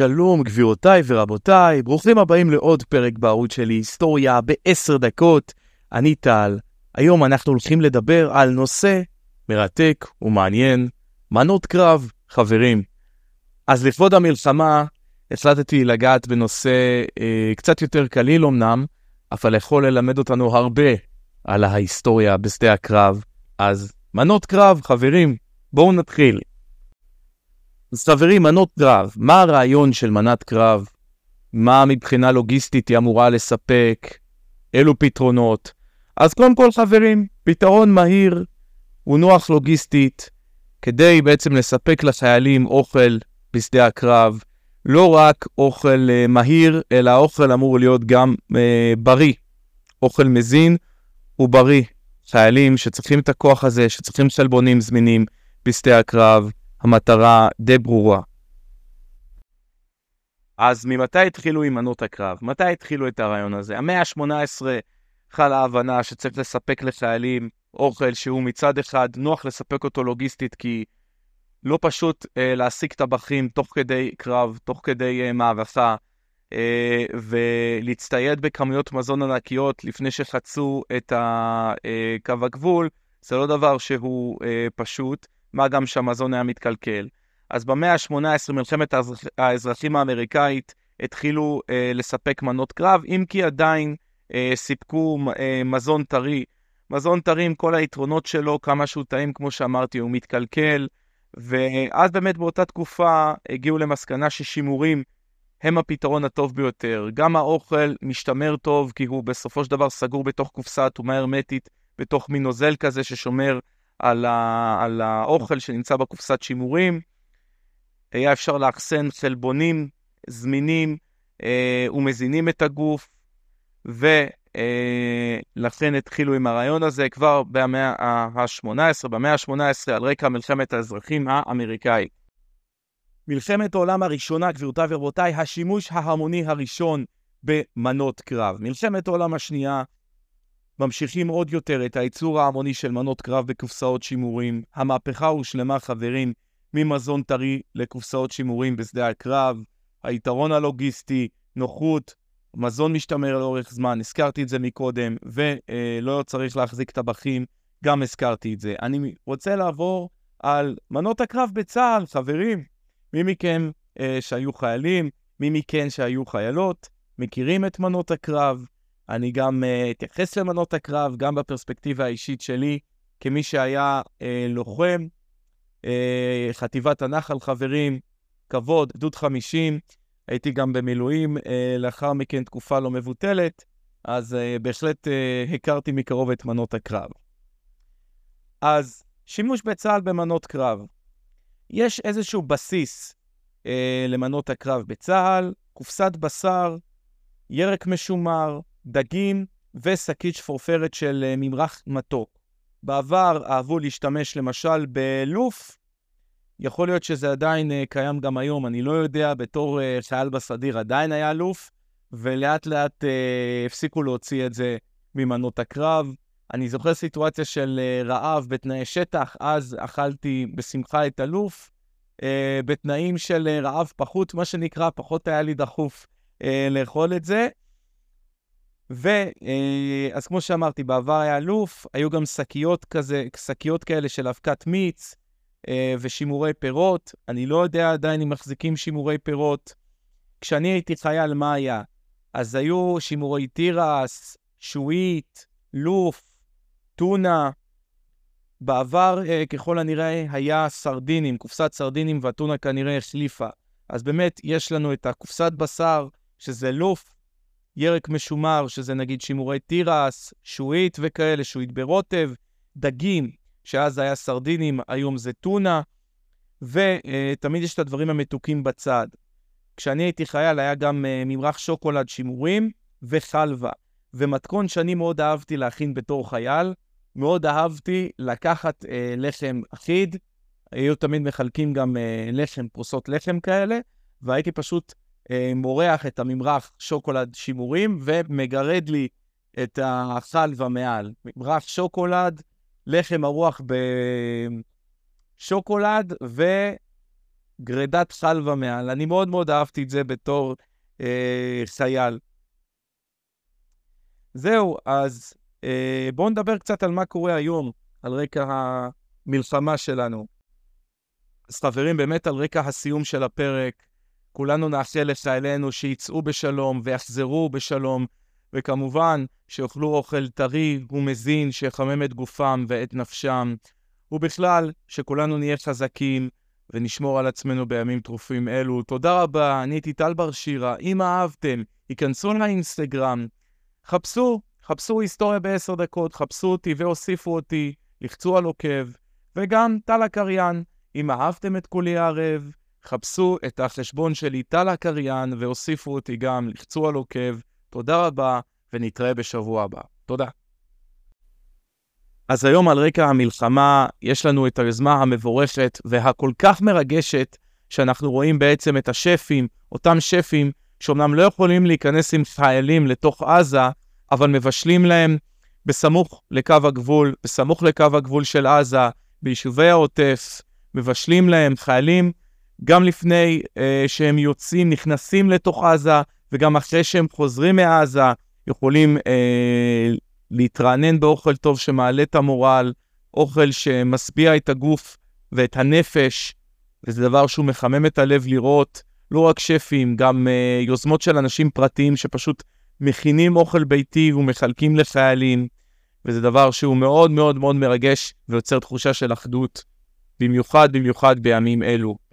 שלום גבירותיי ורבותיי, ברוכים הבאים לעוד פרק בערוץ שלי, היסטוריה בעשר דקות. אני טל, היום אנחנו הולכים לדבר על נושא מרתק ומעניין, מנות קרב, חברים. אז לכבוד המלחמה החלטתי לגעת בנושא אה, קצת יותר קליל אמנם, אבל יכול ללמד אותנו הרבה על ההיסטוריה בשדה הקרב. אז מנות קרב, חברים, בואו נתחיל. אז חברים, מנות קרב, מה הרעיון של מנת קרב? מה מבחינה לוגיסטית היא אמורה לספק? אילו פתרונות? אז קודם כל, חברים, פתרון מהיר ונוח לוגיסטית, כדי בעצם לספק לחיילים אוכל בשדה הקרב, לא רק אוכל uh, מהיר, אלא האוכל אמור להיות גם uh, בריא. אוכל מזין ובריא. חיילים שצריכים את הכוח הזה, שצריכים חלבונים זמינים בשדה הקרב, המטרה די ברורה. אז ממתי התחילו עם מנות הקרב? מתי התחילו את הרעיון הזה? המאה ה-18 חלה ההבנה שצריך לספק לחיילים אוכל שהוא מצד אחד נוח לספק אותו לוגיסטית, כי לא פשוט אה, להשיג טבחים תוך כדי קרב, תוך כדי אה, מאבכה, אה, ולהצטייד בכמויות מזון ענקיות לפני שחצו את אה, קו הגבול, זה לא דבר שהוא אה, פשוט. מה גם שהמזון היה מתקלקל. אז במאה ה-18, מלחמת האזרחים האמריקאית, התחילו אה, לספק מנות קרב, אם כי עדיין אה, סיפקו אה, מזון טרי. מזון טרי עם כל היתרונות שלו, כמה שהוא טעים, כמו שאמרתי, הוא מתקלקל. ואז באמת באותה תקופה הגיעו למסקנה ששימורים הם הפתרון הטוב ביותר. גם האוכל משתמר טוב, כי הוא בסופו של דבר סגור בתוך קופסה אטומה הרמטית, בתוך מין נוזל כזה ששומר על, ה, על האוכל שנמצא בקופסת שימורים. היה אפשר לאחסן חלבונים זמינים אה, ומזינים את הגוף, ולכן אה, התחילו עם הרעיון הזה כבר במאה ה-18, במאה ה-18 על רקע מלחמת האזרחים האמריקאית. מלחמת העולם הראשונה, גבירותיי ורבותיי, השימוש ההמוני הראשון במנות קרב. מלחמת העולם השנייה, ממשיכים עוד יותר את הייצור ההמוני של מנות קרב בקופסאות שימורים. המהפכה הושלמה, חברים, ממזון טרי לקופסאות שימורים בשדה הקרב. היתרון הלוגיסטי, נוחות, מזון משתמר לאורך זמן, הזכרתי את זה מקודם, ולא צריך להחזיק טבחים, גם הזכרתי את זה. אני רוצה לעבור על מנות הקרב בצה"ל, חברים. מי מכם אה, שהיו חיילים, מי מכן שהיו חיילות, מכירים את מנות הקרב. אני גם uh, אתייחס למנות הקרב, גם בפרספקטיבה האישית שלי, כמי שהיה uh, לוחם, uh, חטיבת הנחל חברים, כבוד, גדוד 50, הייתי גם במילואים, uh, לאחר מכן תקופה לא מבוטלת, אז uh, בהחלט uh, הכרתי מקרוב את מנות הקרב. אז שימוש בצה"ל במנות קרב. יש איזשהו בסיס uh, למנות הקרב בצה"ל, קופסת בשר, ירק משומר, דגים ושקית שפורפרת של אה, ממרח מתוק. בעבר אהבו להשתמש למשל בלוף, יכול להיות שזה עדיין uh, קיים גם היום, אני לא יודע, בתור uh, חייל בסדיר עדיין היה לוף, ולאט לאט uh, הפסיקו להוציא את זה ממנות הקרב. אני זוכר סיטואציה של רעב בתנאי שטח, אז אכלתי בשמחה את הלוף. Uh, בתנאים של רעב פחות, מה שנקרא, פחות היה לי דחוף uh, לאכול את זה. ואז אה, כמו שאמרתי, בעבר היה אלוף, היו גם שקיות כזה, שקיות כאלה של אבקת מיץ אה, ושימורי פירות. אני לא יודע עדיין אם מחזיקים שימורי פירות. כשאני הייתי חייל, מה היה? אז היו שימורי תירס, שועית, לוף, טונה. בעבר, אה, ככל הנראה, היה סרדינים, קופסת סרדינים, והטונה כנראה החליפה. אז באמת, יש לנו את הקופסת בשר, שזה לוף, ירק משומר, שזה נגיד שימורי תירס, שועית וכאלה, שועית ברוטב, דגים, שאז היה סרדינים, היום זה טונה, ותמיד יש את הדברים המתוקים בצד. כשאני הייתי חייל היה גם uh, ממרח שוקולד שימורים וחלבה. ומתכון שאני מאוד אהבתי להכין בתור חייל, מאוד אהבתי לקחת uh, לחם אחיד, היו תמיד מחלקים גם uh, לחם, פרוסות לחם כאלה, והייתי פשוט אה, מורח את הממרח שוקולד שימורים ומגרד לי את החלבה מעל. ממרח שוקולד, לחם הרוח בשוקולד גרידת חלבה מעל. אני מאוד מאוד אהבתי את זה בתור אה, חייל. זהו, אז אה, בואו נדבר קצת על מה קורה היום, על רקע המלחמה שלנו. אז חברים, באמת על רקע הסיום של הפרק, כולנו נאחל לחיילינו שיצאו בשלום ויחזרו בשלום, וכמובן שיאכלו אוכל טרי ומזין שיחמם את גופם ואת נפשם, ובכלל, שכולנו נהיה חזקים ונשמור על עצמנו בימים טרופים אלו. תודה רבה, אני הייתי טל בר שירה. אם אהבתם, היכנסו לאינסטגרם, חפשו, חפשו היסטוריה בעשר דקות, חפשו אותי והוסיפו אותי, לחצו על עוקב, וגם טל הקריין. אם אהבתם את כולי הערב, חפשו את החשבון שלי, טל הקריין, והוסיפו אותי גם, לחצו על עוקב. תודה רבה, ונתראה בשבוע הבא. תודה. אז היום על רקע המלחמה יש לנו את היוזמה המבורכת והכל כך מרגשת שאנחנו רואים בעצם את השפים, אותם שפים שאומנם לא יכולים להיכנס עם חיילים לתוך עזה, אבל מבשלים להם בסמוך לקו הגבול, בסמוך לקו הגבול של עזה, ביישובי העוטף, מבשלים להם חיילים גם לפני אה, שהם יוצאים, נכנסים לתוך עזה, וגם אחרי שהם חוזרים מעזה, יכולים אה, להתרענן באוכל טוב שמעלה את המורל, אוכל שמשביע את הגוף ואת הנפש, וזה דבר שהוא מחמם את הלב לראות, לא רק שפים, גם uh, יוזמות של אנשים פרטיים שפשוט מכינים אוכל ביתי ומחלקים לחיילים, וזה דבר שהוא מאוד מאוד מאוד מרגש ויוצר תחושה של אחדות, במיוחד במיוחד בימים אלו.